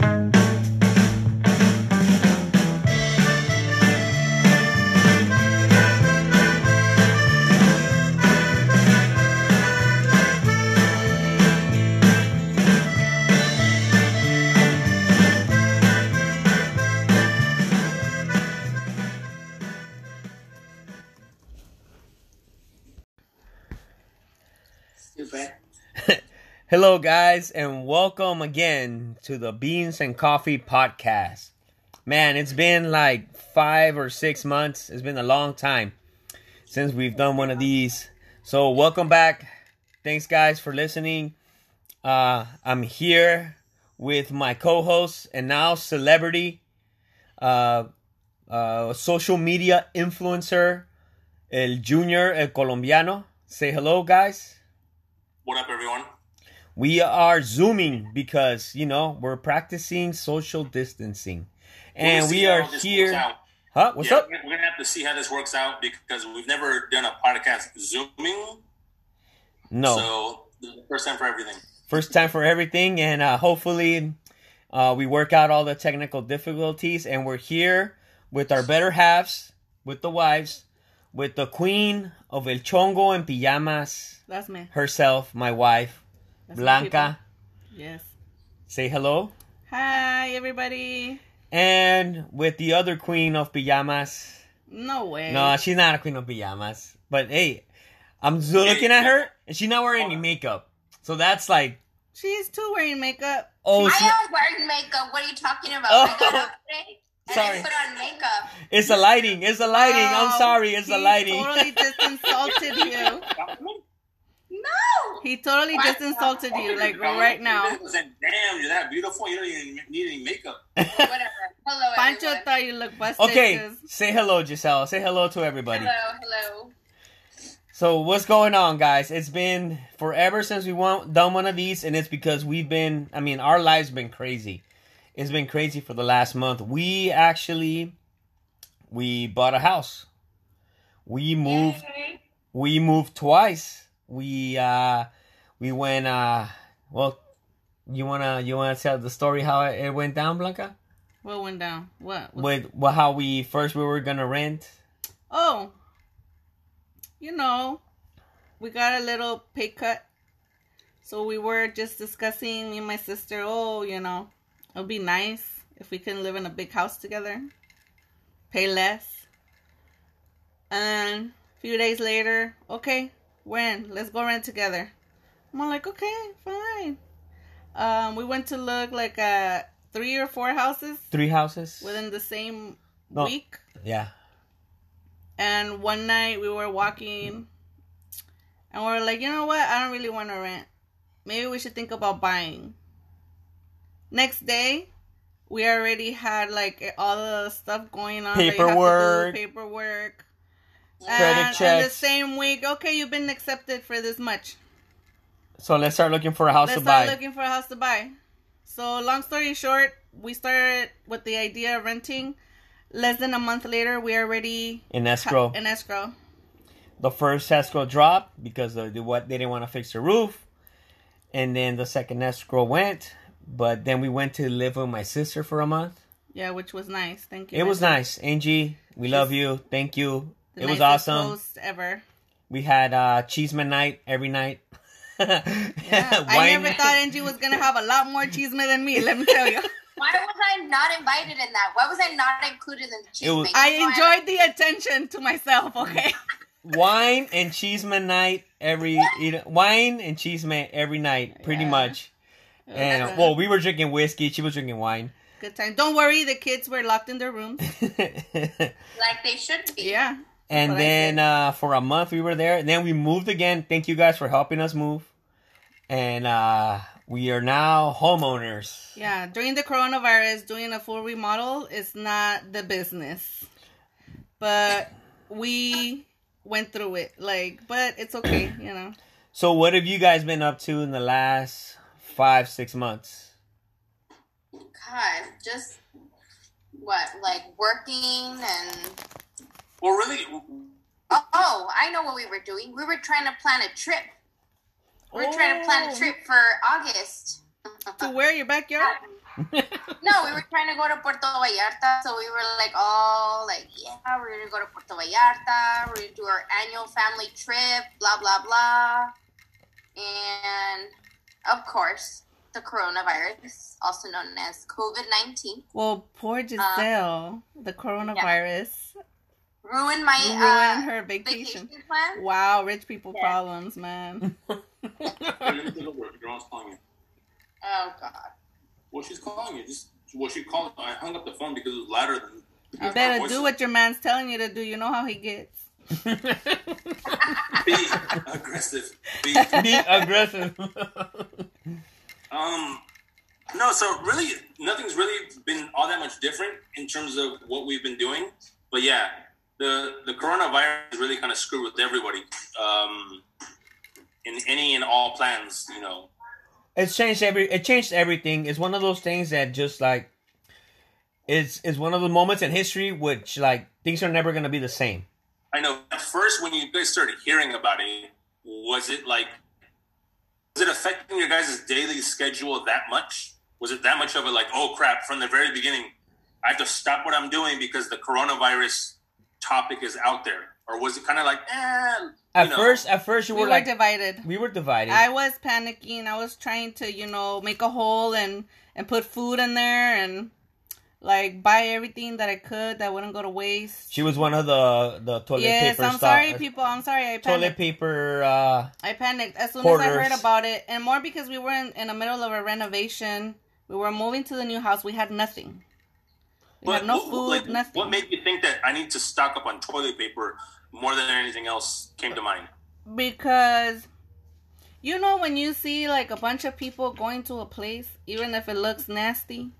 Stupid. Hello, guys, and welcome again to the Beans and Coffee Podcast. Man, it's been like five or six months. It's been a long time since we've done one of these. So, welcome back. Thanks, guys, for listening. Uh, I'm here with my co host and now celebrity, uh, uh, social media influencer, El Junior, El Colombiano. Say hello, guys. What up, everyone? We are zooming because you know we're practicing social distancing, and gonna we are here. Huh? What's Yeah, up? We're we're gonna have to see how this works out because we've never done a podcast zooming. No, So this is the first time for everything. first time for everything, and uh, hopefully, uh, we work out all the technical difficulties, and we're here with our better halves, with the wives, with the queen of El Chongo en Pijamas That's me. herself, my wife, That's Blanca. Yes. Say hello. Hi, everybody. And with the other queen of Pijamas. No way. No, she's not a queen of pajamas. But hey, I'm still looking at her, and she's not wearing any makeup. So that's like, She's too wearing makeup. oh, I she, am wearing makeup. What are you talking about? Oh. I got up today and Sorry. I put on makeup. it's the lighting. It's the lighting. I'm sorry. It's the he lighting. totally just insulted you. No. He totally What? just insulted you, like right now. Said, Damn, you're that beautiful. You don't even need any makeup. Whatever. Hello, Pancho everyone. thought you looked busted. okay, 'cause- say hello, Giselle. Say hello to everybody. Hello, hello. So what's going on, guys? It's been forever since we want, done one of these, and it's because we've been. I mean, our lives been crazy. It's been crazy for the last month. We actually, we bought a house. We moved. Yay. we moved twice. We uh we went uh well you wanna you wanna tell the story how it went down, Blanca? What went down? What? What- With well how we first we were gonna rent. Oh. You know, we got a little pay cut. So we were just discussing, me and my sister, oh, you know, it would be nice if we can live in a big house together, pay less. And a few days later, okay, when? Let's go rent together. I'm like, okay, fine. Um, we went to look like at three or four houses Three houses. within the same No. week. Yeah. And one night we were walking and we are like, you know what? I don't really want to rent. Maybe we should think about buying. Next day, we already had like all the stuff going on. that you have to do, Paperwork. paperwork. Credit and in the same week, okay, you've been accepted for this much. So let's start looking for a house Let's to start buy. looking for a house to buy. So, long story short, we started with the idea of renting. Less than a month later, we already in escrow. in escrow. the first escrow dropped because of the, what they didn't want to fix the roof. And then the second escrow went. But then we went to live with my sister for a month. Yeah, which was nice. Thank you. It was nice. Angie, we love you. Thank you. The it was awesome. Host ever. We had uh cheeseman night every night. Yeah, I Wine- never thought Angie was gonna have a lot more cheeseman than me. Let me tell you. Why was I not invited in that? Why was I not included in the cheese It was- I enjoyed the attention to myself. Okay. wine and cheeseman night every eat, wine and cheeseman every night, pretty Yeah. much. And well, we were drinking whiskey. She was drinking wine. Good time. Don't worry, the kids were locked in their rooms. Like they should be. Yeah. And then uh, for a month we were there. And then we moved again. Thank you guys for helping us move. And uh, we are now homeowners. Yeah. During the coronavirus, doing a full remodel is not the business, but we went through it. Like, but it's okay. You know. So, what have you guys been up to in the last five, six months? God, just what, like working and. Well, really, Oh, oh, I know what we were doing. We were trying to plan a trip. We were trying to plan Oh. a trip for August. To where your backyard? No, we were trying to go to Puerto Vallarta, so we were like, oh, like yeah, we're gonna go to Puerto Vallarta. We're gonna do our annual family trip, blah blah blah, and of course, the coronavirus, also known as COVID nineteen, Well, poor Giselle, um, the coronavirus ruined my ruined uh, her vacation. vacation plan. Wow, rich people Yeah. problems, man. Let me take over. Your mom's calling you. Oh God. Well, she's calling you. Just well, she called. I hung up the phone because it was louder than. You better do what your man's telling you to do. You know how he gets. Be aggressive. Be Be aggressive. Um, no, so really, nothing's really been all that much different in terms of what we've been doing. But yeah, the the coronavirus really kind of screwed with everybody. Um, in any and all plans, you know. it's changed every. It changed everything. It's one of those things that just like. It's it's one of the moments in history which like things are never gonna be the same. I know. At first, when you guys started hearing about it, was it like, was it affecting your guys' daily schedule that much? Was it that much of a like, oh crap, from the very beginning, I have to stop what I'm doing because the coronavirus topic is out there? Or was it kind of like, eh? you At know, first, at first you We were were like divided. we were divided. I was panicking. I was trying to, you know, make a hole and and put food in there and like buy everything that I could that wouldn't go to waste. she was one of the the toilet yes, paper I'm stock- sorry, people. I'm sorry. I Toilet paper. uh I panicked as soon as I heard about it, and more because we were in, in the middle of a renovation. We were moving to the new house. We had nothing. We But no what- food, like, nothing. What made you think that I need to stock up on toilet paper more than anything else came to mind? because you know when you see like a bunch of people going to a place even if it looks nasty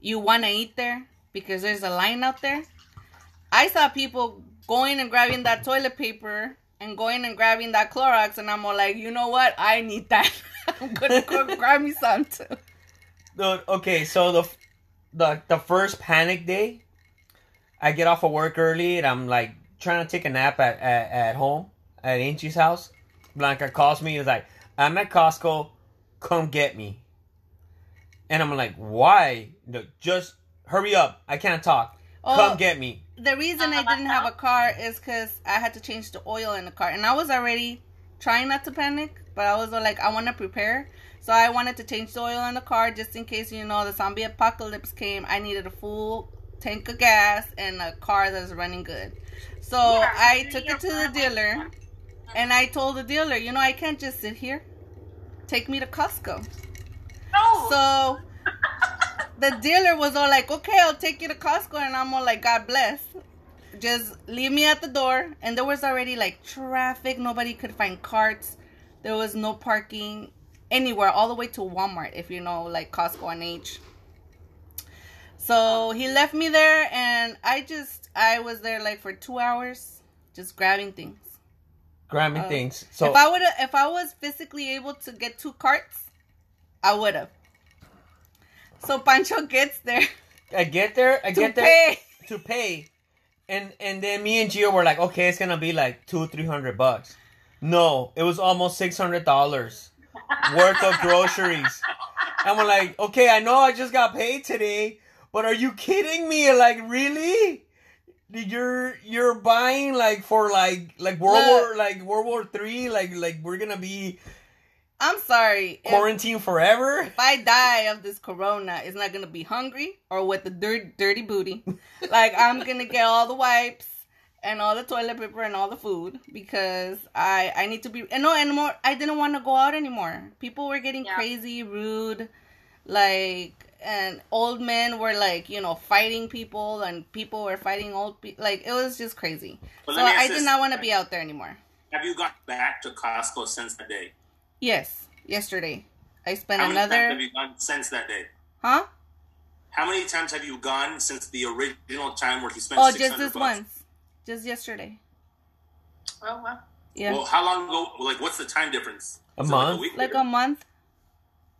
you want to eat there because there's a line out there i saw people going and grabbing that toilet paper and going and grabbing that clorox and i'm all like you know what i need that i'm gonna go grab me some too The, okay, so the the the first panic day, I get off of work early and I'm like trying to take a nap at at, at home at Angie's house. Blanca calls me. Is like, I'm at Costco. Come get me. And I'm like, why? No, just hurry up. I can't talk. Oh. Come get me. the reason I didn't have a car is because I had to change the oil in the car, and I was already trying not to panic, but I was like, I want to prepare, so I wanted to change the oil in the car just in case you know the zombie apocalypse came. I needed a full tank of gas and a car that's running good. So Yeah, I took it to the dealer, and I told the dealer, you know, I can't just sit here. Take me to Costco. No. So the dealer was all like, okay, I'll take you to Costco. And I'm all like, God bless. Just leave me at the door. And there was already like traffic. Nobody could find carts. There was no parking anywhere, all the way to Walmart, if you know, like Costco and H. So he left me there, and I just, I was there like for two hours, just grabbing things. Grabbing Uh, things. So if I would have, if I was physically able to get two carts, I would have. So Pancho gets there I get there. I get there pay. to pay, and and then me and Gio were like, okay, it's gonna be like two three hundred bucks. No, it was almost six hundred dollars worth of groceries. And we're like, okay, I know I just got paid today, but are you kidding me? Like, really? You're you're buying like for like like World Look. War like World War Three like like we're gonna be I'm sorry. If, forever. if I die of this corona, it's not gonna be hungry or with the dirt, dirty booty. like I'm gonna get all the wipes and all the toilet paper and all the food because I I need to be and no and more. I didn't want to go out anymore. People were getting Yeah. crazy, rude, like and old men were like you know fighting people and people were fighting old people. Like it was just crazy. But so let me I did not want to be out there anymore. Have you got back to Costco since that day? Yes, yesterday I spent How many times another have you gone since that day? huh. How many times have you gone since the original time where you spent? Oh, just this bucks? once. Just yesterday. Oh well. Yeah. Well, how long ago? Like, what's the time difference? A Is it month? week like a month.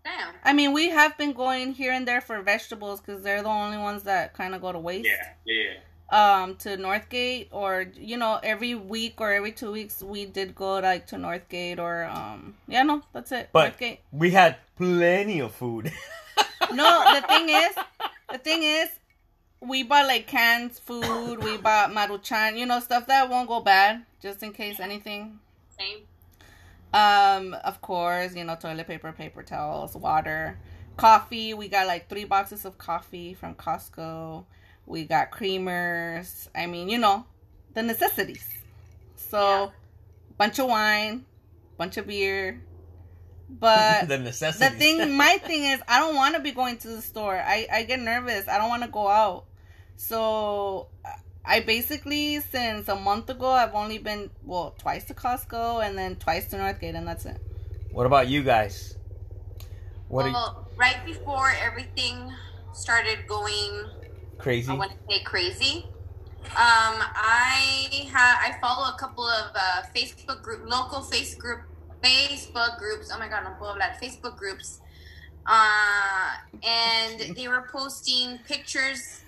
Damn. I mean, we have been going here and there for vegetables because they're the only ones that kind of go to waste. Yeah, yeah, yeah. Um, to Northgate or you know every week or every two weeks we did go like to Northgate or um yeah no that's it But Northgate. we had plenty of food. No, the thing is, the thing is, we bought like canned food. We bought maruchan, you know, stuff that won't go bad, just in case anything. Same. Um, of course, you know, toilet paper, paper towels, water, coffee. We got like three boxes of coffee from Costco. We got creamers. I mean, you know, the necessities. So, Yeah. bunch of wine, bunch of beer. But the necessities. the thing, my thing is, I don't want to be going to the store. I I get nervous. I don't want to go out. So I basically, since a month ago, I've only been well twice to Costco and then twice to Northgate, and that's it. What about you guys? What are well, right before everything started going, crazy? I want to say crazy. Um, I ha- I follow a couple of uh, Facebook group, local face group, Facebook groups. Oh my god, I'm no puedo hablar. Facebook groups. Uh, and they were posting pictures.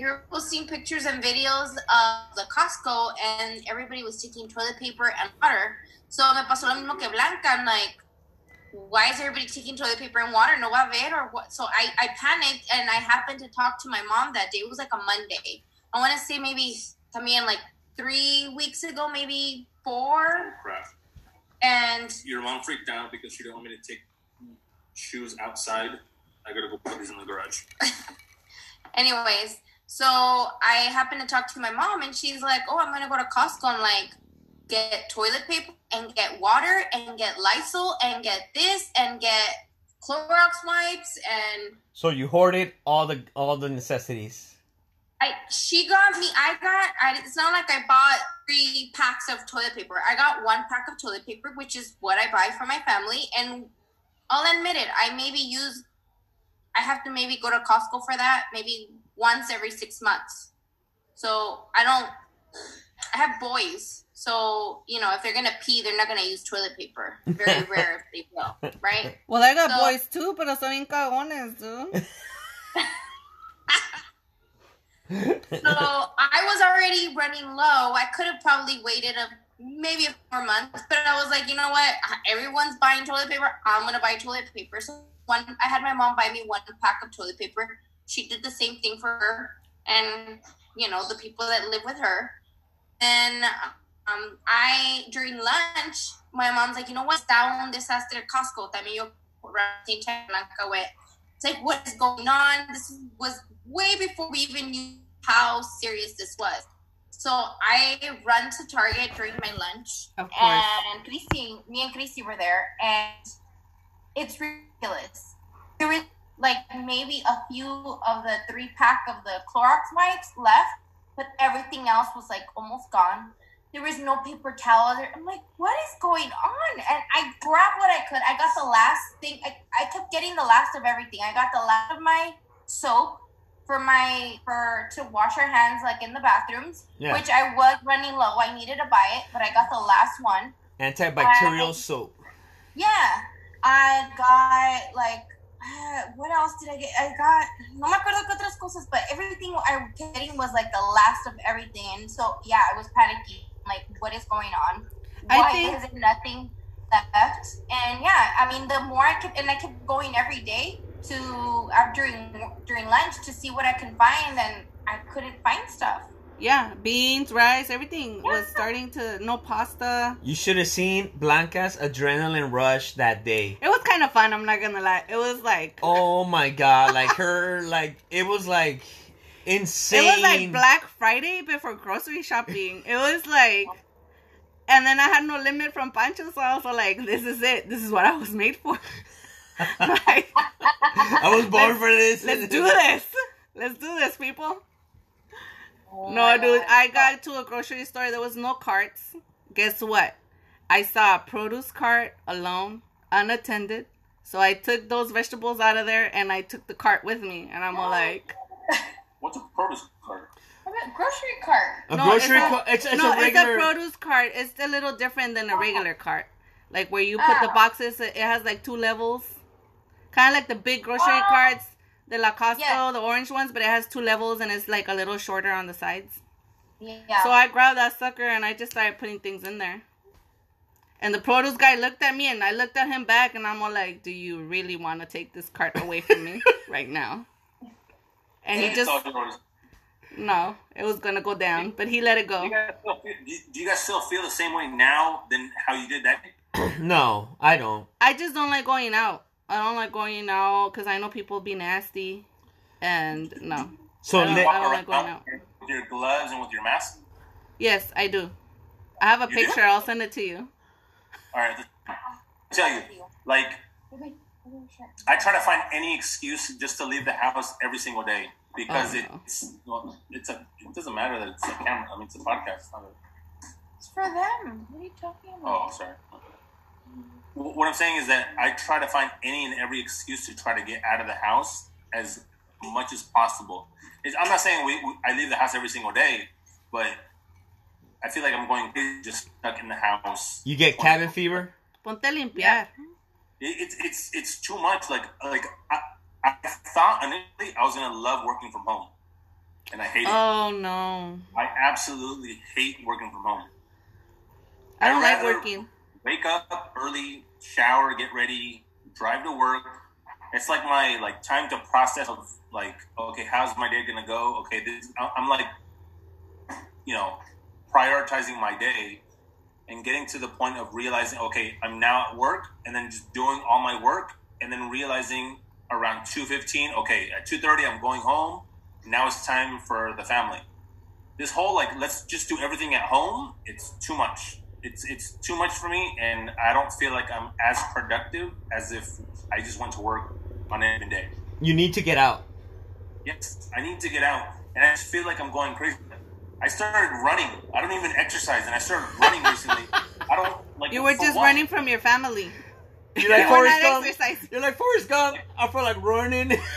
Were posting pictures and videos of the Costco, and everybody was taking toilet paper and water. So me pasó lo mismo que Blanca. I'm like, why is everybody taking toilet paper and water? No va a ver or what? So I, I panicked and I happened to talk to my mom that day. It was like a Monday. I want to say maybe I mean like three weeks ago, maybe four. Crap. And Your mom freaked out because she didn't want me to take shoes outside. I gotta go put these in the garage. anyways, so I happened to talk to my mom and she's like, oh, I'm to go to Costco and like get toilet paper and get water and get Lysol and get this and get Clorox wipes and so you hoarded all the all the necessities. I she got me. I got. I, it's not like I bought three packs of toilet paper. I got one pack of toilet paper, which is what I buy for my family. And I'll admit it. I maybe use. I have to maybe go to Costco for that. Maybe once every six months. So I don't. I have boys, so you know if they're gonna pee, they're not gonna use toilet paper. Very rare if they will, right? Well, I got So- boys too, pero son bien cagones, dude. So I was already running low. I could have probably waited a maybe a four months, but I was like, you know what? Everyone's buying toilet paper. I'm gonna buy toilet paper. So one, I had my mom buy me one pack of toilet paper. She did the same thing for her, and you know the people that live with her. And um, I during lunch, my mom's like, you know what? Está un desastre Costco. También yo same time Blanca went. It's like, what is going on? This was way before we even knew how serious this was. So I run to Target during my lunch, Of course. and Christy, me and Christy were there, and it's ridiculous. There was like maybe a few of the three pack of the Clorox wipes left, but everything else was like almost gone. There was no paper towel. There. I'm like, what is going on? And I grabbed what I could. I got the last thing. I, I kept getting the last of everything. I got the last of my soap for my for to wash our hands like in the bathrooms, Yeah. which I was running low. I needed to buy it, but I got the last one. Antibacterial soap. Yeah, I got like uh, what else did I get? I got no me acuerdo qué otras cosas, but everything I was getting was like the last of everything, and so yeah, I was panicking. Like, what is going on? I Why think- is it nothing left? And yeah, I mean, the more I kept, and I kept going every day to uh, during during lunch to see what I can find, and I couldn't find stuff. Yeah, beans, rice, everything was starting to no pasta. You should have seen Blanca's adrenaline rush that day. It was kind of fun. I'm not gonna lie. It was like Oh my god! Like her, like it was like insane. it was like Black Friday before grocery shopping. It was like, and then I had no limit from Pancho, so I was like, "This is it. This is what I was made for." Like, I was born for this. Let's do this. Let's do this, people. Oh No, dude, I got to a grocery store. There was no carts. Guess what? I saw a produce cart alone, unattended. So I took those vegetables out of there and I took the cart with me. And I'm all like, What's a produce cart? A grocery cart. A No, grocery. it's a- co- it's, it's no, a regular. it's a produce cart. It's a little different than a regular cart. Like where you put the Ah. boxes, it has like two levels. Kind of like the big grocery Ah. carts, the La Costco, Yeah. the orange ones, but it has two levels and it's like a little shorter on the sides. Yeah. So I grabbed that sucker and I just started putting things in there. And the produce guy looked at me and I looked at him back and I'm all like, Do you really want to take this cart away from me right now? And he just, no, it was going to go down, but he let it Do you, go. guys still feel, do you- do you guys still feel the same way now than how you did that? day? no, I don't. I just don't like going out. I don't like going out because I know people be nasty. And no. So I don't- I don't like going out. with your gloves and with your mask. Yes, I do. I have a You do? picture. I'll send it to you. All right, I tell you, like I try to find any excuse just to leave the house every single day because Oh, no. it's well, it's a it doesn't matter that it's a camera. I mean, it's a podcast. It's a, It's for them. What are you talking about? oh, sorry. Wh- What I'm saying is that I try to find any and every excuse to try to get out of the house as much as possible. It's, I'm not saying we, we, I leave the house every single day, but I feel like I'm going crazy just stuck in the house. you get cabin fever. Ponte a limpiar. It, it's it's it's too much. Like like I, I thought initially I was gonna love working from home, and I hate it. Oh no. I absolutely hate working from home. I don't I'd like working. Wake up early, shower, get ready, drive to work. It's like my like time to process of like okay, how's my day gonna go? Okay, this I'm like you know prioritizing my day and getting to the point of realizing okay, I'm now at work and then just doing all my work and then realizing around 2:15, okay, at 2:30 I'm going home. Now it's time for the family. This whole like let's just do everything at home, it's too much. It's it's too much for me and I don't feel like I'm as productive as if I just went to work on any day. You need to get out. Yes, I need to get out, and I just feel like I'm going crazy. I started running. I don't even exercise, and I started running recently. I don't like. You were just what? running from your family. You're like You were Forrest Gump. exercising. You're like Forrest Gump. I feel like running.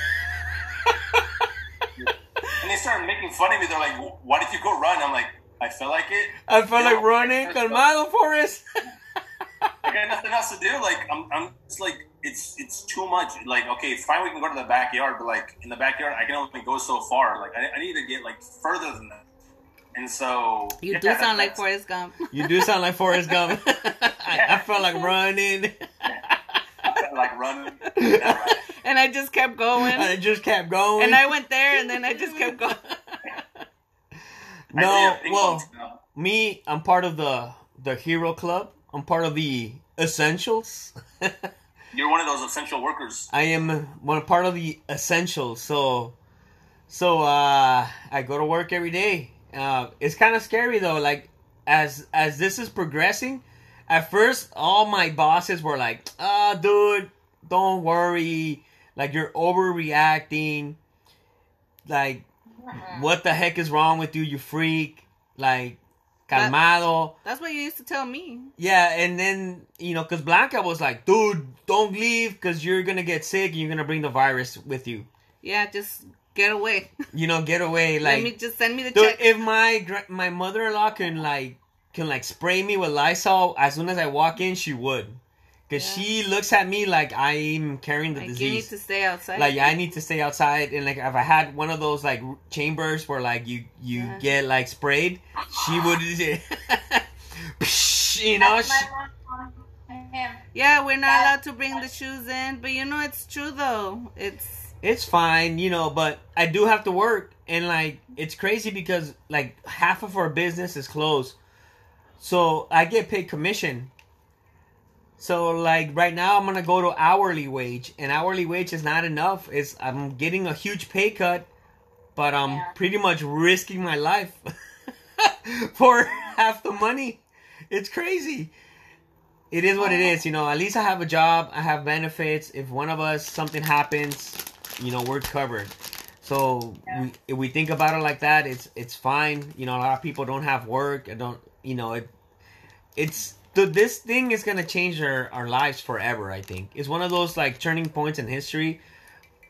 And they started making fun of me. They're like, "Why did you go run?" I'm like, "I felt like it. I feel like Yeah. running. Calmado, Forrest. I got nothing else to do. Like, I'm, I'm just like, it's, it's too much. Like, okay, fine, we can go to the backyard, but like in the backyard, I can only go so far. Like, I, I need to get like further than that. And so You yeah, do sound like that's- Forrest Gump. You do sound like Forrest Gump. I, I felt like running. like running. Not right. And I just kept going. And I just kept going. And I went there and then I just kept going. No, well, me, I'm part of the the hero club. I'm part of the essentials. You're one of those essential workers. I am one part of the essentials. So, so uh, I go to work every day. Uh, it's kind of scary though. Like as as this is progressing, at first all my bosses were like, "Ah, dude, don't worry. Like you're overreacting. Like what the heck is wrong with you? You freak. Like That- calmado." That's what you used to tell me. Yeah, and then you know, because Blanca was like, "Dude, don't leave, because you're gonna get sick and you're gonna bring the virus with you. Yeah, just get away. You know, get away." Like, Let me just send me the dude, check. if my my mother in law can like can like spray me with Lysol as soon as I walk in, she would, because Yeah. she looks at me like I'm carrying the like you need to stay outside. Like I need to stay outside, and like if I had one of those like chambers where like you you Yeah. get like sprayed, she would, you know, she, yeah, we're not allowed to bring the shoes in, but you know it's true though. It's it's fine, you know, but I do have to work and like it's crazy because like half of our business is closed. So I get paid commission. So like right now I'm gonna go to hourly wage and hourly wage is not enough. It's I'm getting a huge pay cut, but I'm Yeah. pretty much risking my life for half the money. It's crazy. It is what it is, you know. At least I have a job, I have benefits. If one of us something happens, you know, we're covered. So Yeah. we, if we think about it like that, it's it's fine. You know, a lot of people don't have work. I don't, you know, it it's th- this thing is gonna change our, our lives forever. I think it's one of those like turning points in history,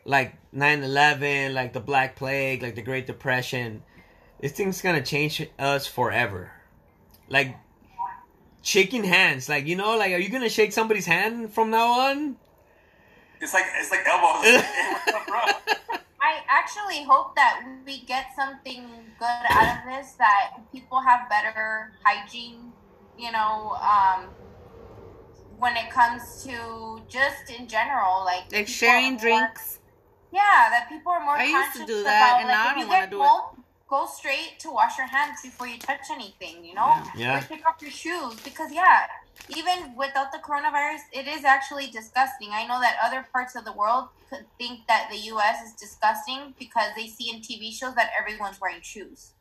like 9-11, like the Black Plague, like the Great Depression. This thing's gonna change us forever. Like shaking hands, like you know, like are you gonna shake somebody's hand from now on? It's like it's like elbows. Hey, what's up, bro? I actually hope that we get something good out of this. That people have better hygiene. You know, um, when it comes to just in general, like Like sharing more- drinks. Yeah, that people are more I used to do that, about, and like, now I if you don't wanna get do it. Go straight to wash your hands before you touch anything, you know? Yeah. Or take off your shoes because yeah, even without the coronavirus, it is actually disgusting. I know that other parts of the world could think that the US is disgusting because they see in TV shows that everyone's wearing shoes.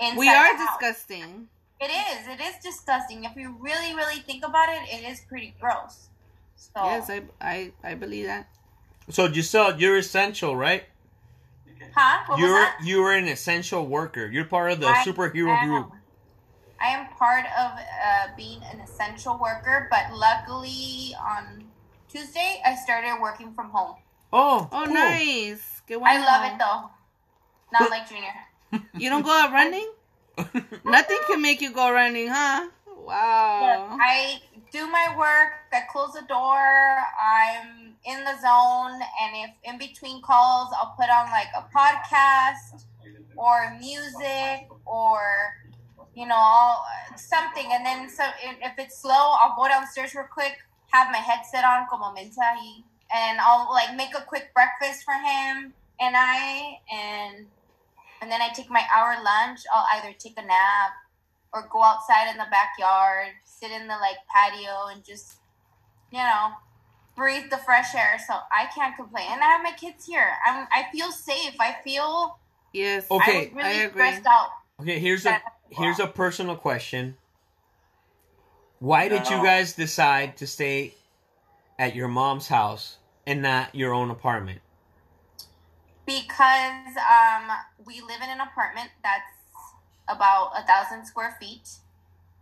Inside We are the house. disgusting. It is. It is disgusting. If you really, really think about it, it is pretty gross. So Yes, I, I I believe that. So Giselle, you're essential, right? huh? What you're that? you're an essential worker. You're part of the I superhero am. group. I am part of uh, being an essential worker, but luckily on Tuesday I started working from home. Oh, Oh, cool. nice. Qué I bueno. love it though. Not like Junior. You don't go out running? Nothing can make you go running, huh? Wow. I do my work. I close the door. I'm in the zone, and if in between calls, I'll put on like a podcast or music or you know I'll, something. And then so if it's slow, I'll go downstairs real quick, have my headset on como mensaje, and I'll like make a quick breakfast for him and I and and then I take my hour lunch. I'll either take a nap or go outside in the backyard, sit in the like patio and just, you know, breathe the fresh air. So I can't complain. And I have my kids here. I'm I feel safe. I feel Yes. Okay. I was really I agree. stressed out. Okay, here's a here's a personal question. Why did you guys decide to stay at your mom's house and not your own apartment? Because um, we live in an apartment that's about a thousand square feet.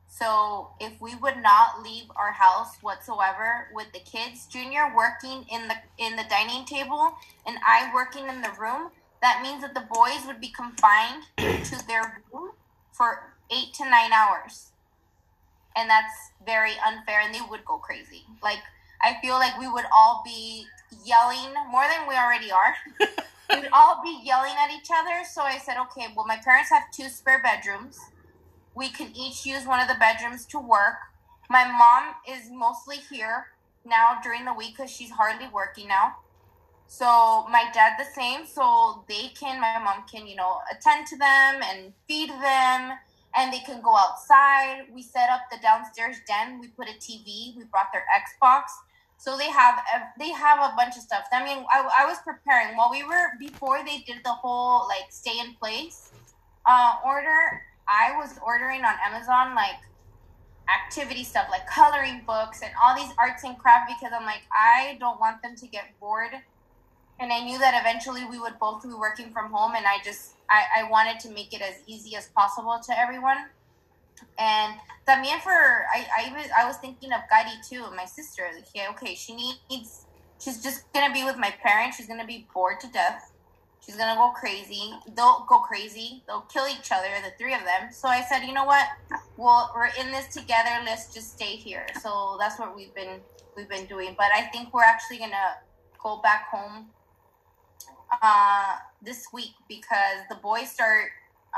So if we would not leave our house whatsoever with the kids, Junior working in the in the dining table and I working in the room, that means that the boys would be confined to their room for eight to nine hours. And that's very unfair and they would go crazy. Like I feel like we would all be yelling more than we already are. we would all be yelling at each other. So I said, okay, well, my parents have two spare bedrooms. We can each use one of the bedrooms to work. My mom is mostly here now during the week because she's hardly working now. So my dad the same. So they can, my mom can, you know, attend to them and feed them, and they can go outside. We set up the downstairs den. We put a TV. We brought their Xbox. So they have ev- they have a bunch of stuff. I mean, I, I was preparing while we were before they did the whole like stay in place uh, order. I was ordering on Amazon like activity stuff like coloring books and all these arts and craft because I'm like I don't want them to get bored. And I knew that eventually we would both be working from home, and I just I, I wanted to make it as easy as possible to everyone. And también for I I was I was thinking of Gadi too, my sister. Like, yeah, okay, she needs. She's just gonna be with my parents. She's gonna be bored to death. She's gonna go crazy. They'll go crazy. They'll kill each other, the three of them. So I said, you know what? Well, we're in this together. Let's just stay here. So that's what we've been we've been doing. But I think we're actually gonna go back home uh, this week because the boys start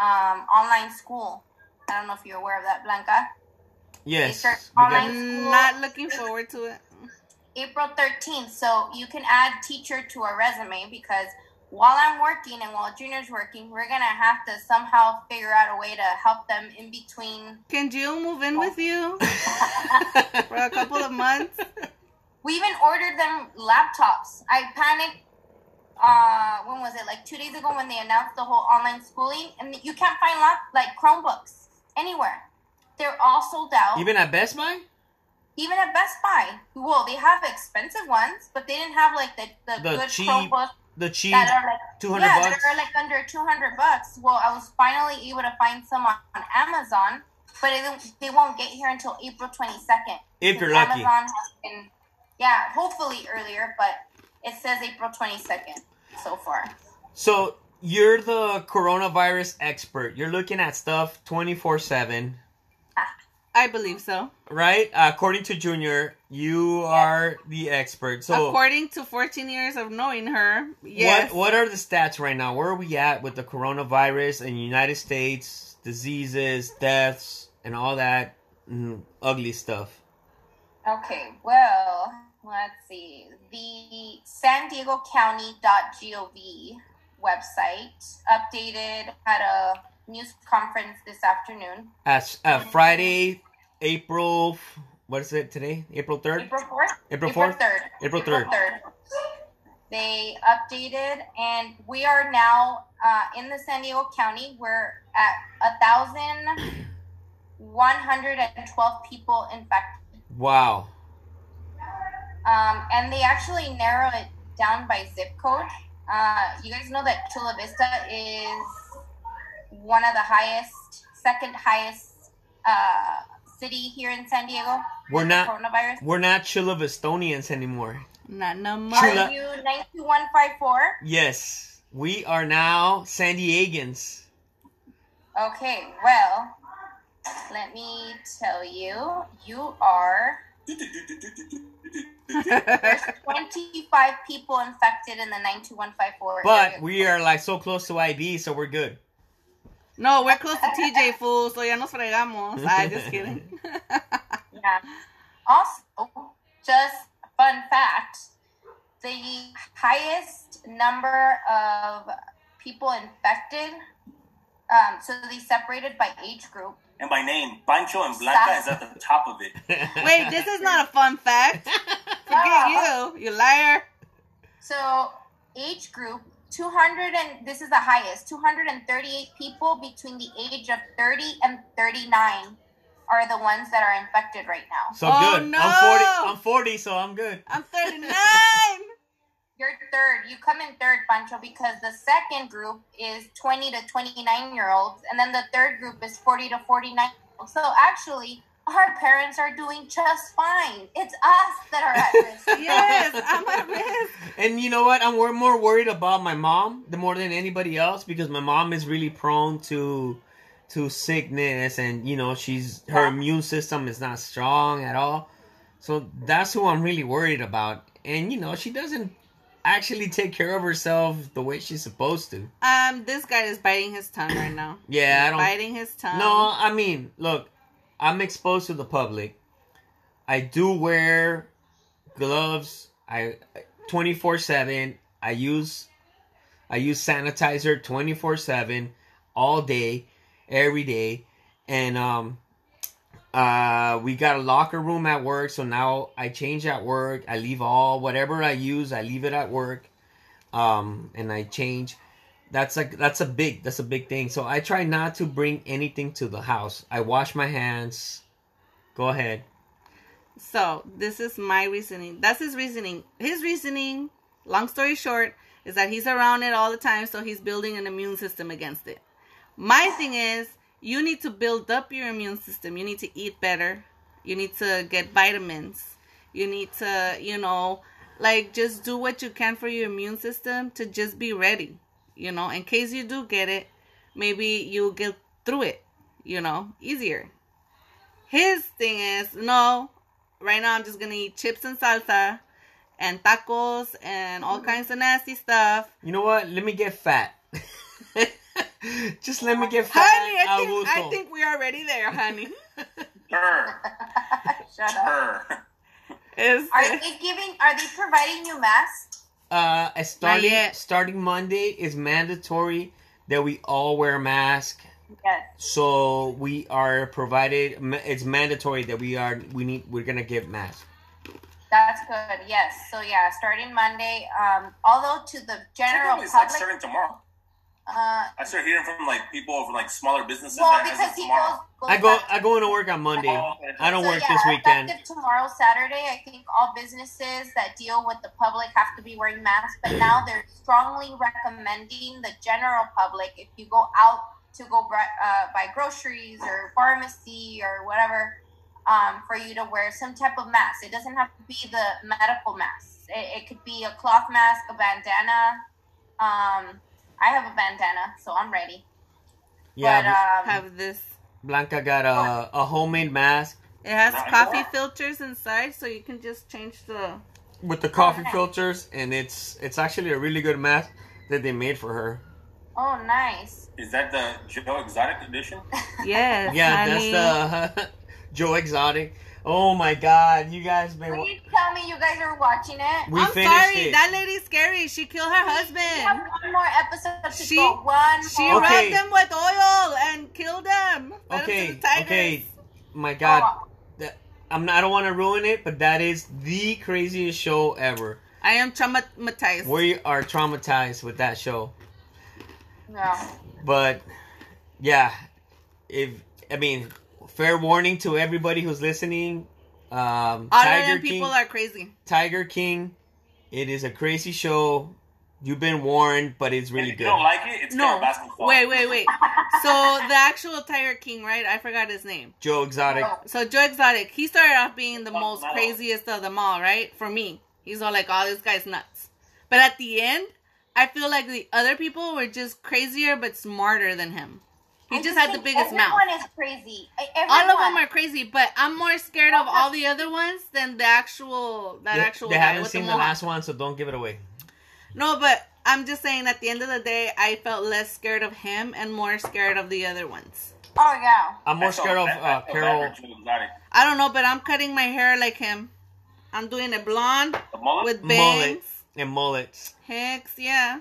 um, online school. I don't know if you're aware of that, Blanca. Yes. start we got- online- I'm not looking forward to it. April 13th. So you can add teacher to our resume because while I'm working and while Junior's working, we're going to have to somehow figure out a way to help them in between. Can Jill move in with you for a couple of months? We even ordered them laptops. I panicked. Uh, when was it? Like two days ago when they announced the whole online schooling, and you can't find lap like Chromebooks anywhere. They're all sold out. Even at Best Buy? even at Best Buy. Well, they have expensive ones, but they didn't have like the the, The good cheap Chromebooks The cheap that are like 200 yeah, bucks? that are like under two hundred bucks. Well, I was finally able to find some on, on Amazon, but it, they won't get here until April twenty second. If you're lucky. Amazon has been, yeah, hopefully earlier, but it says April twenty second so far. So you're the coronavirus expert. You're looking at stuff 24 7, I believe so. right? according to Junior, you are the expert. So According to 14 years of knowing her, yes. what what are the stats right now? Where are we at with the coronavirus in the United States, diseases, deaths, and all that mm, ugly stuff? Okay, well, let's see. The San Diego County.gov website updated had a news conference this afternoon. As uh, Friday, April. What is it today? April third. April 4th? April 4th? april 3rd. April 3rd. 3rd. They updated, and we are now uh, in the San Diego County. We're at a thousand one hundred and twelve people infected. Wow. Um, and they actually narrow it down by zip code. Uh, you guys know that Chula Vista is one of the highest, second highest uh, city here in San Diego. We're not- coronavirus. We're not Chula Vistonians anymore. Not no more. Chula- Are you nine two one five four? Yes, we are now San Diegans. Okay, well, let me tell you, you are. There's 25 people infected in the 92154. But area. we are like so close to IB, so we're good. No, we're close to TJ fool, so ya nos fregamos. I just kidding. Yeah. Also, just fun fact the highest number of people infected, um, so they separated by age group. And by name, Pancho and Blanca is at the top of it. Wait, this is not a fun fact. Forget you, you liar. So, age group 200 and this is the highest 238 people between the age of 30 and 39 are the ones that are infected right now. So Oh, good. no. I'm forty. I'm forty, so I'm good. I'm 39. You're third. You come in third, Pancho, because the second group is 20 to 29 year olds, and then the third group is 40 to 49. So actually, our parents are doing just fine. It's us that are at risk. yes, I'm at risk. And you know what? I'm more worried about my mom the more than anybody else because my mom is really prone to to sickness and you know she's her immune system is not strong at all. So that's who I'm really worried about. And you know, she doesn't actually take care of herself the way she's supposed to. Um, this guy is biting his tongue right now. Yeah, I don't biting his tongue. No, I mean, look, I'm exposed to the public. I do wear gloves. I 24/7. I use I use sanitizer 24/7 all day, every day. And um uh we got a locker room at work, so now I change at work. I leave all whatever I use, I leave it at work. Um and I change that's like that's a big that's a big thing so i try not to bring anything to the house i wash my hands go ahead So this is my reasoning. That's his reasoning. His reasoning, long story short, is that he's around it all the time, so he's building an immune system against it. My thing is, you need to build up your immune system. You need to eat better. You need to get vitamins. You need to, you know, like just do what you can for your immune system to just be ready. You know, in case you do get it, maybe you'll get through it, you know, easier. His thing is, no, right now I'm just gonna eat chips and salsa and tacos and all kinds of nasty stuff. you know what let me get fat just let me get fat Honey, I a think, I think we are already there, honey. Her. Shut up. Her. It's- Are they giving? Are they providing you masks? uh starting yet. starting monday is mandatory that we all wear a mask Yes. so we are provided it's mandatory that we are we need we're gonna give masks That's good. Yes. So yeah, starting Monday. Um, although to the general Technically, it's like public, starting tomorrow. Uh, I start hearing from like people from like smaller businesses well, that because he goes. goes i go back- i go into work on monday Oh, i don't So, work yeah, this weekend Effective tomorrow, Saturday, I think all businesses that deal with the public have to be wearing masks. But now they're strongly recommending the general public, if you go out to go uh, buy groceries or pharmacy or whatever, um, for you to wear some type of mask. It doesn't have to be the medical mask. It, it could be a cloth mask, a bandana. Um, I have a bandana, so I'm ready. yeah but um, have this. Blanca got a, a homemade mask It has Right. coffee filters inside, so you can just change the. with the coffee Okay. filters, and it's it's actually a really good mask that they made for her. oh, nice. Is that the Joe Exotic edition? Yes, Yeah, honey. that's the Joe Exotic. Oh my god, you guys been. Will you tell me you guys are watching it? We I'm finished sorry, it. that lady's scary. She killed her We have husband. one more episode to She- go. One She more. Okay. rubbed them with oil and killed them. Fed 'em to Okay, the okay. My god, Oh, that, I'm not, I don't want to ruin it, but that is the craziest show ever. I am traumatized. We are traumatized with that show. no. But yeah, if I mean, fair warning to everybody who's listening. Um, All Tiger King, people are crazy. Tiger King. It is a crazy show. You've been warned, but it's really if good. you don't like it, it's No, Carole wait, wait, wait. So the actual Tiger King, right? I forgot his name. Joe Exotic. So Joe Exotic, he started off being the Fuck most no. craziest of them all, right? For me, he's all like, "Oh, this guy's nuts." But at the end, I feel like the other people were just crazier but smarter than him. He I just had the think biggest mouth. Everyone is crazy. I- All of them are crazy, but I'm more scared of all the other ones than the actual that They- actual they guy haven't with the seen the mohawk. last one, so don't give it away. No, but I'm just saying at the end of the day, I felt less scared of him and more scared of the other ones. Oh yeah. I'm more scared of uh, Carole. for Joe Exotic. I don't know, but I'm cutting my hair like him. I'm doing it blonde The mullet? with Mullet. bangs. and mullets. Hex, yeah.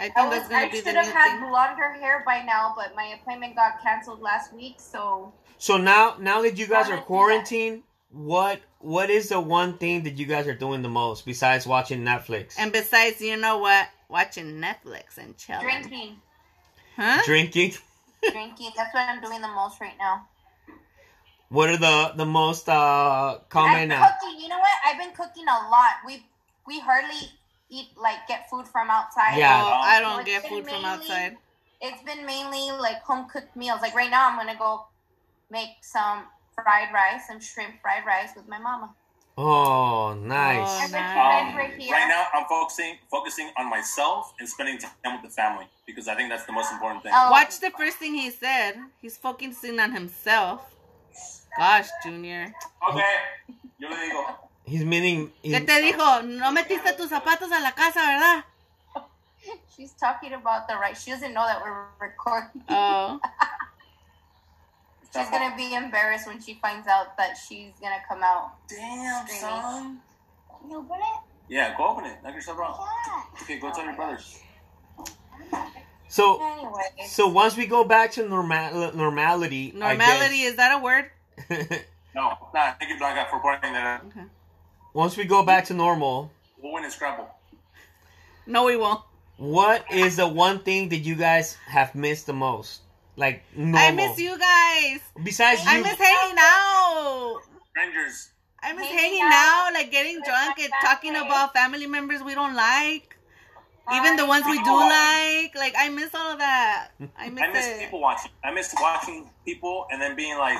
I think I, was, that's gonna I be the should have had longer hair by now, but my appointment got canceled last week, so So now, now that you guys are not do that? quarantined, what what is the one thing that you guys are doing the most besides watching Netflix? And besides, you know what? Watching Netflix and chilling. drinking. Huh? Drinking. drinking. That's what I'm doing the most right now. What are the the most uh common? I'm Uh, cooking. You know what? I've been cooking a lot. We we hardly eat like get food from outside. Yeah. Oh, I don't it's get been food from outside. It's been mainly like home cooked meals. Like right now, I'm gonna go make some fried rice, some shrimp fried rice with my mama. oh, nice. Oh, nice. Um, right right now, I'm focusing focusing on myself and spending time with the family because I think that's the most important thing. Oh. Watch the first thing he said. He's focusing on himself. Gosh, Junior. Okay, yo le digo. He's meaning. ¿Qué He's, te dijo? No metiste tus zapatos a la casa, ¿verdad? She's talking about the right. She doesn't know that we're recording. Oh. She's gonna be embarrassed when she finds out that she's gonna come out. Damn, Screaming. son. Can you open it? Yeah, go open it. Knock yourself out. Yeah. Okay, go tell your brothers. so Anyway. so once we go back to normal normality. I Normality, guess- is that a word? No, nah, thank you, Blanca, for pointing that out. Okay. Once we go back to normal, We'll win in Scrabble. No, we won't. what is the one thing that you guys have missed the most? Like normal. I miss you guys. Besides you, I miss hanging out. Strangers. I miss Hanging hanging out out, like getting drunk and talking about family members we don't like. Even the ones we do like. Like, I miss all of that. I miss, I miss it. people watching. I miss watching people and then being like,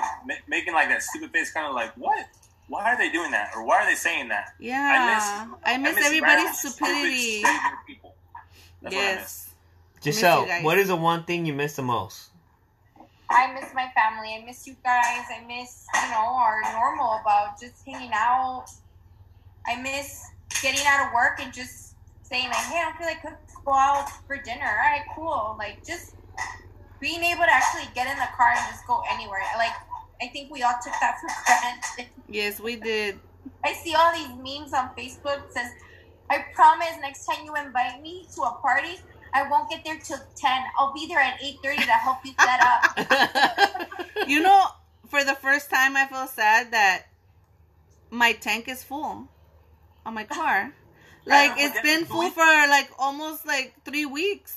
making like that stupid face, kind of like, what? Why are they doing that? Or why are they saying that? Yeah. I miss, everybody's random, stupidity. stupid, stranger people. That's what Yes. Giselle, you what is the one thing you miss the most? I miss my family. I miss you guys. I miss, you know, our normal about just hanging out. I miss getting out of work and just saying like, hey, I don't feel like cooking. Let's Go out for dinner. All right, cool. Like just being able to actually get in the car and just go anywhere. Like I think we all took that for granted. Yes, we did. I see all these memes on Facebook that says, I promise next time you invite me to a party, I won't get there till 10. I'll be there at 8.30 to help you set up. You know, for the first time, I feel sad that my tank is full on my car. Like, it's been full for like almost like three weeks.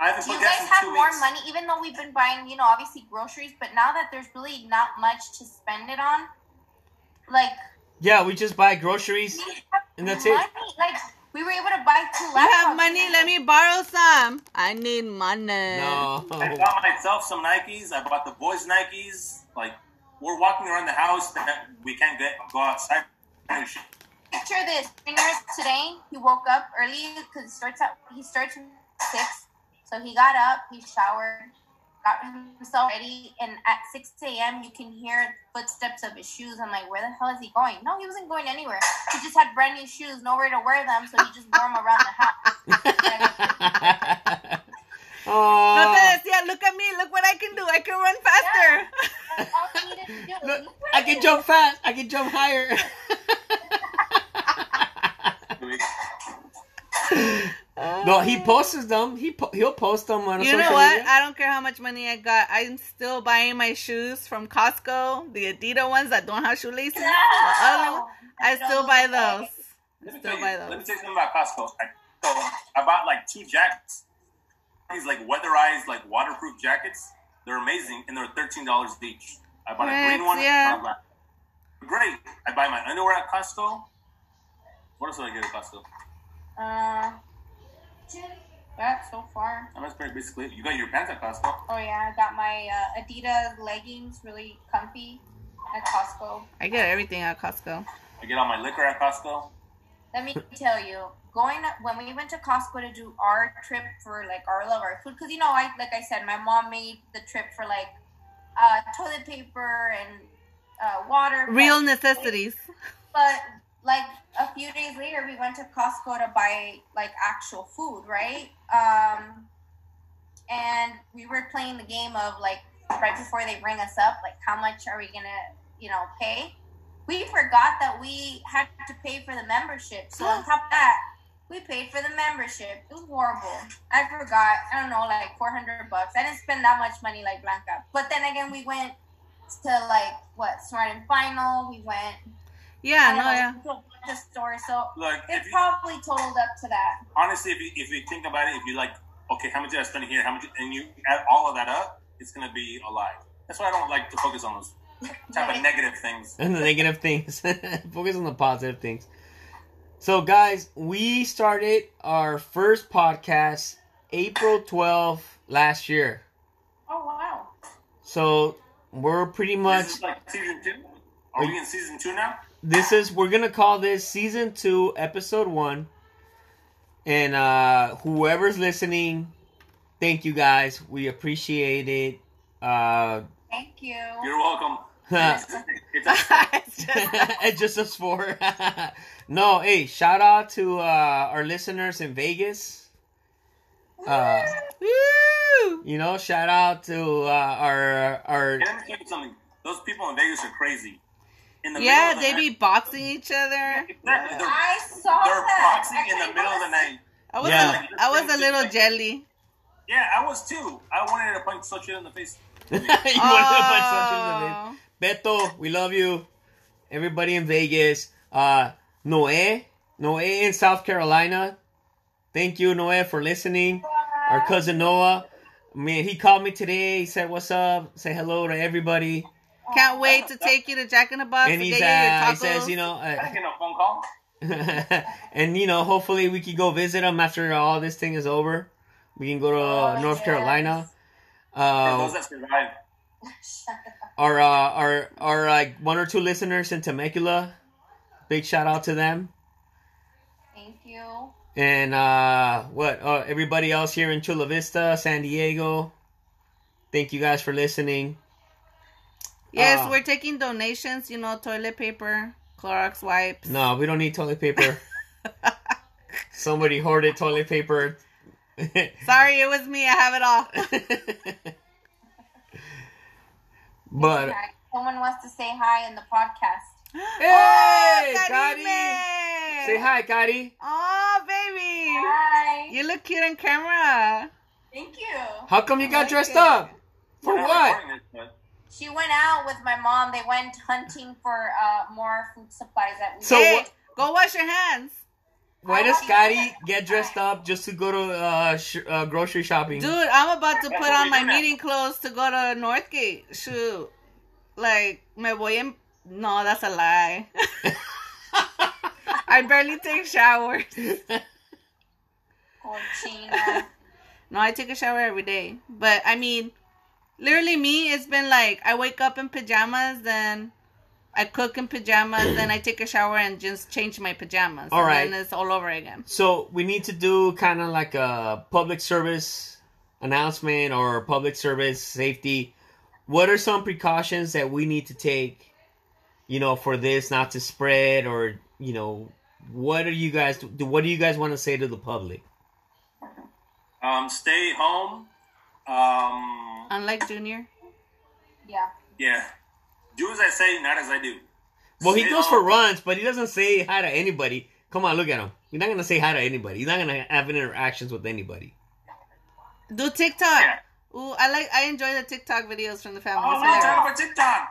I haven't Do you put gas guys have more weeks. money, even though we've been buying, you know, obviously groceries, but now that there's really not much to spend it on, like, yeah, we just buy groceries. And that's money. it. Like, we were able to buy two laptops. You have money? Let me borrow some. I need money. No. I bought myself some Nikes. I bought the boys Nikes. Like we're walking around the house that we can't get go outside. Picture this. Today, he woke up early because he starts at he starts at six. So he got up, he showered, got himself ready, and at six a.m. you can hear footsteps of his shoes. I'm like, where the hell is he going? No, he wasn't going anywhere. He just had brand new shoes, nowhere to wear them, so he just wore them around the house. Oh. No oh, te decía, look at me, look what I can do. I can run faster. That's all he needed to do. look, I can jump fast. I can can jump higher. no, he posts them. He po- he'll post them on You social know what? media. I don't care how much money I got. I'm still buying my shoes from Costco, the Adidas ones that don't have shoelaces. The other one, I still buy those. Let me, Still tell buy you, those. let me tell you something about Costco. I, so I bought like two jackets. These like weatherized, like waterproof jackets. They're amazing, and they're thirteen dollars each. I bought a green one. Yeah. bought a black. Great. I buy my underwear at Costco. What else do I get at Costco? Uh, that so far. And that's pretty basically. You got your pants at Costco. Oh yeah, I got my uh, Adidas leggings, really comfy at Costco. I get everything at Costco. I get all my liquor at Costco. Let me tell you, going when we went to Costco to do our trip for like our love our food, because you know, I like I said, my mom made the trip for like uh, toilet paper and uh, water. but- Real necessities. But like a few days later, we went to Costco to buy like actual food, right? Um, and we were playing the game of like right before they bring us up, like how much are we gonna, you know, pay? We forgot that we had to pay for the membership. So on top of that, we paid for the membership. It was horrible. I forgot. I don't know, like four hundred bucks. I didn't spend that much money like Blanca. But then again, we went to like what Smart and Final. We went Yeah, I no, yeah. know, to a bunch of stores. So Look, it if you, probably totaled up to that. honestly, if you, if you think about it, if you like, okay, how much did I spend here? How much? And you add all of that up, it's gonna be a lie. That's why I don't like to focus on those type Right. of negative things. and the negative things. Focus on the positive things. So, guys, we started our first podcast April 12th last year. Oh wow! So, we're pretty This much is like season two. Are we in season two now? This is we're gonna call this season two, episode one. And uh whoever's listening, thank you guys. We appreciate it. Uh Thank you. You're welcome. it's, it's It's just- it's just us four. no, hey, shout out to uh our listeners in Vegas. Uh you know, shout out to uh our our Let me tell you something. Those people in Vegas are crazy. In the Yeah, middle of they the be boxing each other. night, they're, they're, I saw they're that. boxing in the middle of the night. I was Yeah. a, I was a little jelly. Yeah, I was too. I wanted to punch Sochi in the face. you wanted to punch Sanchez in the face. Oh. Beto, we love you. Everybody in Vegas. Uh, Noé, Noé in South Carolina. Thank you, Noé, for listening. Our cousin Noah. Man, he called me today. He said, "What's up?" Say hello to everybody. Can't wait to take you to Jack in the Box and to he's get you your uh, tacos. he says, you know, I uh, get no phone call. and you know, hopefully we can go visit him after all this thing is over. We can go to uh, Oh, North yes. Carolina. For Uh, those that survive. our uh, our our like one or two listeners in Temecula. Big shout out to them. Thank you. And uh, what uh, everybody else here in Chula Vista, San Diego. Thank you guys for listening. Yes, uh, we're taking donations. You know, toilet paper, Clorox wipes. No, we don't need toilet paper. Somebody hoarded toilet paper. Sorry, it was me. I have it all. but Someone wants to say hi in the podcast. hey, oh, Gotti, say hi, Gotti. Oh, baby. Hi. You look cute on camera. Thank you. How come you I got like dressed it. up? For We're what? Recording this, but She went out with my mom. They went hunting for uh, more food supplies that we So hey, what- go wash your hands. Why does Scotty get dressed up just to go to uh, sh- uh, grocery shopping? Dude, I'm about to put on my meeting clothes to go to Northgate. Shoot. Like, me voy en... No, that's a lie. I barely take showers. Cochina. No, I take a shower every day. But, I mean, literally me, it's been like, I wake up in pajamas, then I cook in pajamas, then I take a shower and just change my pajamas. All and then it's all over again. So we need to do kind of like a public service announcement or public service safety. What are some precautions that we need to take, you know, for this not to spread or, you know, what are you guys do what do you guys want to say to the public? um, stay home. Um, Unlike Junior. yeah. yeah. Do as I say, not as I do. Well, he You goes know? for runs, but he doesn't say hi to anybody. Come on, look at him. He's not gonna say hi to anybody. He's not gonna have interactions with anybody. Do TikTok. Yeah. Ooh, I like. I enjoy the TikTok videos from the family. Oh, we hilarious. talk about TikTok.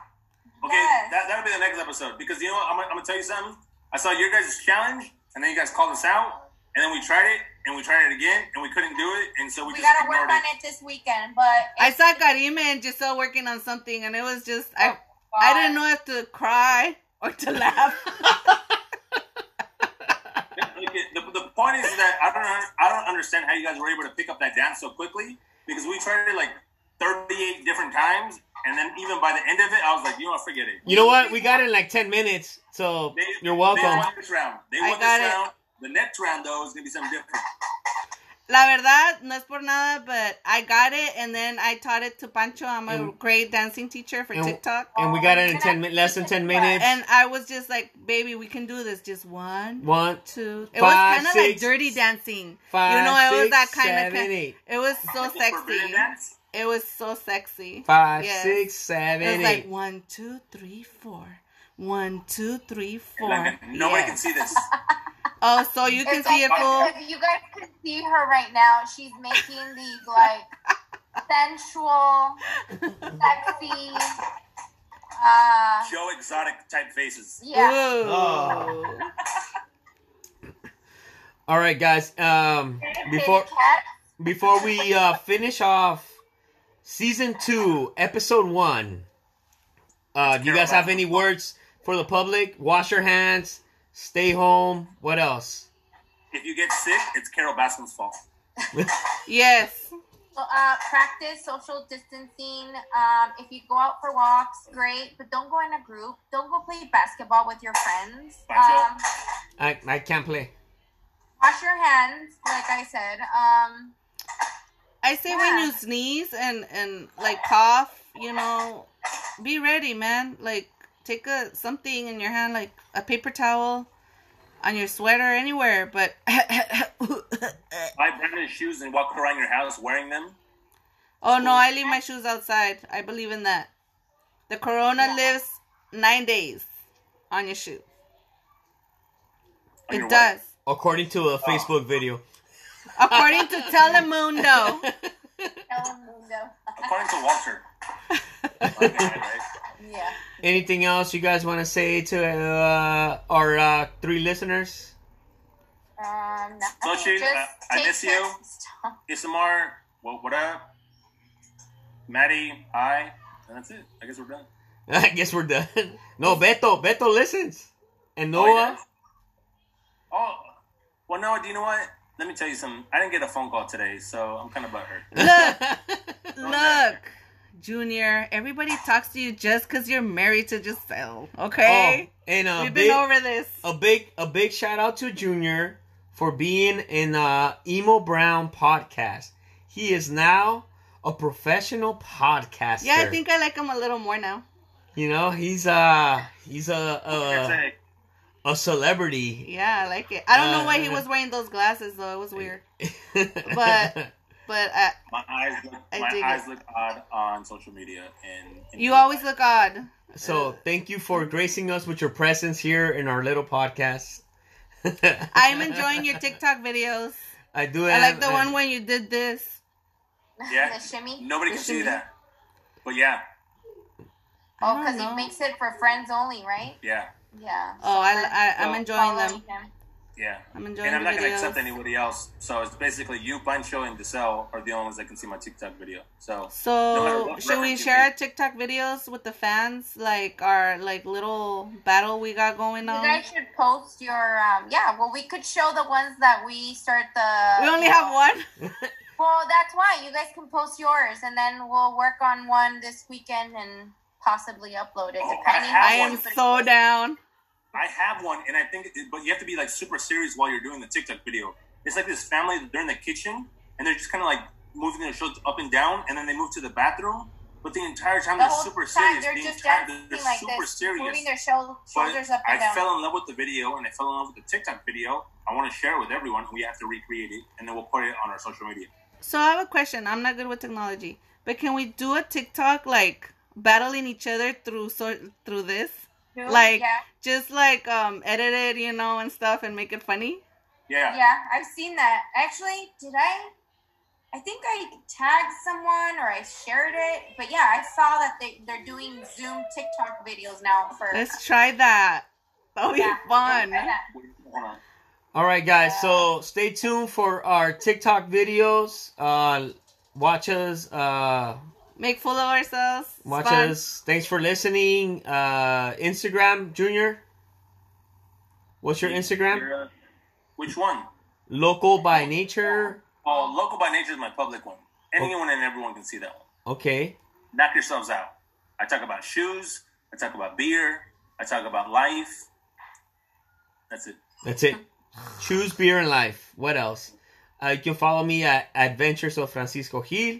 Okay, Yes. that that'll be the next episode because you know what? I'm, gonna- I'm gonna tell you something. I saw your guys' challenge, and then you guys called us out, and then we tried it, and we tried it again, and we couldn't do it, and so we, We just gotta work ignored on it this weekend, but I saw Karime and Giselle working on something, and it was just I. Oh, I didn't know if to cry or to laugh. Okay, the, the point is that I don't I don't understand how you guys were able to pick up that dance so quickly because we tried it like 38 different times, and then even by the end of it, I was like, you know, what, forget it. You know what? We got it in like ten minutes, so They, you're welcome. They welcome. won this round. They I won got this it. Round. The next round though is gonna be something different. La verdad, no es por nada, but I got it, and then I taught it to Pancho. I'm a And- great dancing teacher for and- TikTok. And we got it in ten, mi- less than ten minutes. And I was just like, baby, we can do this. Just one, One, two. It Five, was kind of like dirty dancing. five, you know, it was that kind seven, of. eight. It was so Like the forbidden sexy. It was so sexy. Five, Yes. six, It seven, was like eight. one, two, three, four. One, two, three, four. Like, nobody Yes. can see this. Oh, so you can It's see it, like- fool. If you guys can see her right now, she's making these like sensual, sexy. Uh, Joe Exotic type faces. yeah. Ooh. Oh. All right, guys. Um, before before we uh, finish off season two, episode one, uh, do you guys have any words for the public? Wash your hands. Stay home. What else? If you get sick, it's Carole Baskin's fault. Yes. So, uh, practice social distancing. Um, if you go out for walks, great, but don't go in a group. Don't go play basketball with your friends. Um, I I can't play. wash your hands, like I said. Um, I say when you sneeze and and like cough, you know, be ready, man. Like take a something in your hand, like a paper towel, on your sweater, anywhere. But Buy Brandon's shoes and walk around your house wearing them. oh no, I leave my shoes outside. I believe in that. The corona Yeah. lives nine days on your shoe. On It your does, According to a oh. Facebook video. according to Telemundo. Telemundo. According to Walter. Okay, right? yeah. Anything else you guys want to say to uh, our uh, three listeners? Um, no, Sochi, uh, I miss you. Isamar, what, what up? Maddie, hi. And that's it. I guess we're done. I guess we're done. No, Beto. Beto listens. And Oh, he Noah. Oh, well, no, do you know what? Let me tell you something. I didn't get a phone call today, so I'm kind of butthurt. Look, look, Junior. Everybody talks to you just because you're married to Giselle. Okay, Oh, and a we've big, been over this. a big, a big shout out to Junior for being in uh, Emo Brown podcast. He is now a professional podcaster. Yeah, I think I like him a little more now. you know he's uh he's a That's a, a celebrity. Yeah, I like it. I don't know why he Uh, was wearing those glasses though. It was weird. but But uh, My eyes look, I my dig eyes it. look odd on social media, and, and you always look odd. so thank you for gracing us with your presence here in our little podcast. I'm enjoying your TikTok videos. I do. I like have- the one when you did this. Yeah. the shimmy. Nobody The can see that, but yeah, Oh, because he makes it for friends only, right? yeah, Yeah. Oh, I, I I'm enjoying them. Him. Yeah. I'm enjoying And I'm not gonna accept anybody else. So it's basically you, Pancho, and Giselle are the only ones that can see my TikTok video. So So what should we share our. TikTok videos with the fans, like our like little battle we got going on? You guys should post your um yeah, well we could show the ones that we start the We only you have one. Well, that's why you guys can post yours and then we'll work on one this weekend and possibly upload it Oh, I depending have I how am so feels. down. I have one, and I think, it, but you have to be like super serious while you're doing the TikTok video. It's like this family they're in the kitchen and they're just kind of like moving their shoulders up and down, and then they move to the bathroom. But the entire time The they're super time serious. they're the just entire dancing they're like super this, serious. moving their shou- But shoulders up I and down. fell in love with the video, and I fell in love with the TikTok video. I want to share it with everyone. We have to recreate it, and then we'll put it on our social media. So I have a question. I'm not good with technology, but can we do a TikTok like battling each other through so through this? True, Like yeah, just like um edit it, you know, and stuff and make it funny. Yeah. yeah, I've seen that. Actually, did I? I think I tagged someone or I shared it, but yeah, I saw that they they're doing Zoom TikTok videos now for. Let's try that. That'll be fun. try that. Hold on. All right, guys. So stay tuned for our TikTok videos. Uh, watch us. Uh, Make fool of ourselves. It's watch fun. us. Thanks for listening. Uh, Instagram, Junior. What's your Instagram? Uh, Which one? Local by nature. Oh, local by nature is my public one. Anyone and everyone can see that one. Okay. Knock yourselves out. I talk about shoes. I talk about beer. I talk about life. That's it. That's it. Choose beer and life. What else? Uh, you can follow me at Adventures of Francisco Gil.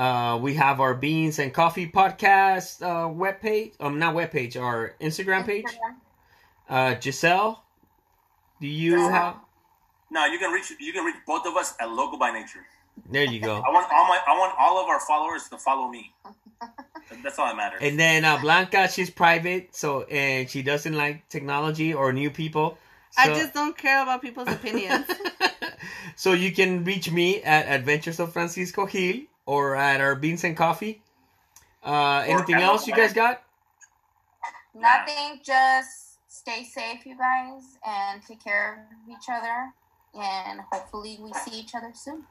Uh, we have our Beans and Coffee podcast uh, webpage. Um, not webpage, our Instagram page. Uh, Giselle, do you Giselle. have? No, you can reach you can reach both of us at local by nature. There you go. I want all my I want all of our followers to follow me. That's all that matters. And then uh, Blanca, she's private, so and she doesn't like technology or new people. I just don't care about people's opinions. so you can reach me at Adventures of Francisco Gil or at our Beans and Coffee. Uh, anything else you guys got? Nothing. Just stay safe, you guys, and take care of each other. And hopefully, we see each other soon.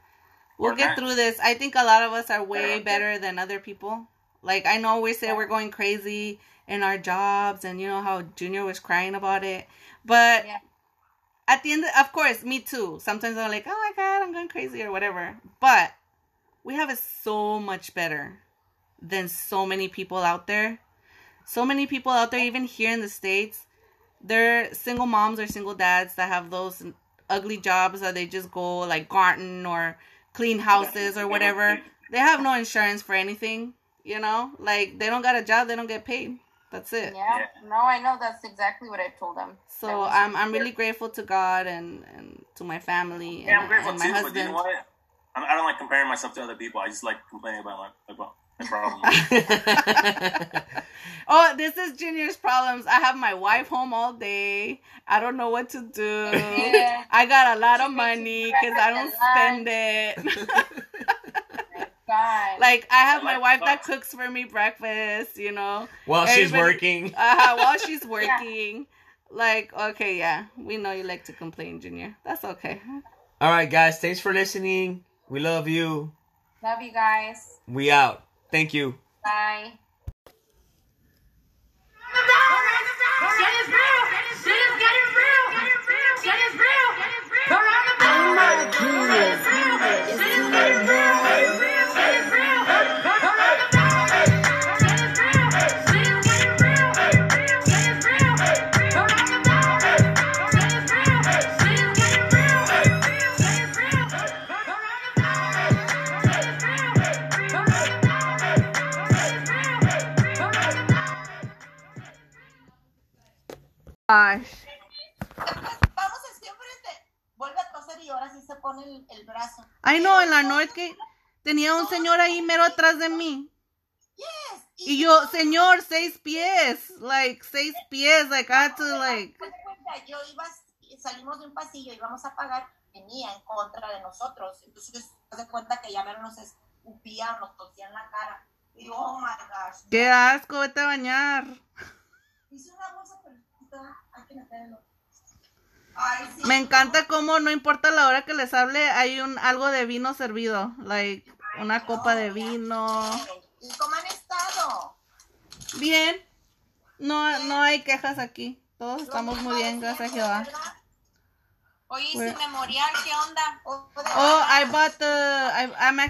We'll get through this. I think a lot of us are way better than other people. Like I know we say we're going crazy in our jobs, and you know how Junior was crying about it. But Yeah. at the end, of course, me too. Sometimes I'm like, oh my god, I'm going crazy or whatever. But we have it so much better than so many people out there. So many people out there, even here in the states, they're single moms or single dads that have those ugly jobs that they just go like garden or clean houses or whatever. They have no insurance for anything, you know? Like they don't got a job, they don't get paid. That's it. Yeah. Yeah. No, I know that's exactly what I told them. So I'm I'm really grateful to God and and to my family Yeah, I'm and, grateful and my too, but you husband. know what? I I don't like comparing myself to other people. I just like complaining about my about my problems. oh, this is Junior's problems. I have my wife home all day. I don't know what to do. Yeah. I got a lot of She makes money because I don't spend it. God. like I have my Like wife that cooks for me breakfast. You know, While she's working. uh, while she's working. Like okay, yeah, we know you like to complain, Junior. That's okay. All right, guys. Thanks for listening. We love you. Love you guys. We out. Thank you. Bye. Shit is real. Shit is getting real. Shit is real. I know en la Northgate tenía un señor ahí mero atrás de mí. Y yo, señor, seis pies. Like, seis pies. Like, I had to, like. Yo iba, salimos de un pasillo, íbamos a pagar, venía en contra de nosotros. Entonces, de cuenta que ya nos escupía, nos tosía en la cara. Y yo, oh my gosh. Qué asco, vete a bañar. Hice una bolsa perfecta, hay que meterlo. Ay, sí. Me encanta cómo no importa la hora que les hable, hay un algo de vino servido. Like, una copa de vino. ¿Y cómo han estado? Bien. No, no hay quejas aquí. Todos estamos muy bien, gracias a Jehová. Oye, ¿y Where- su memorial qué onda? Oh, Oh, I bought the. I, I'm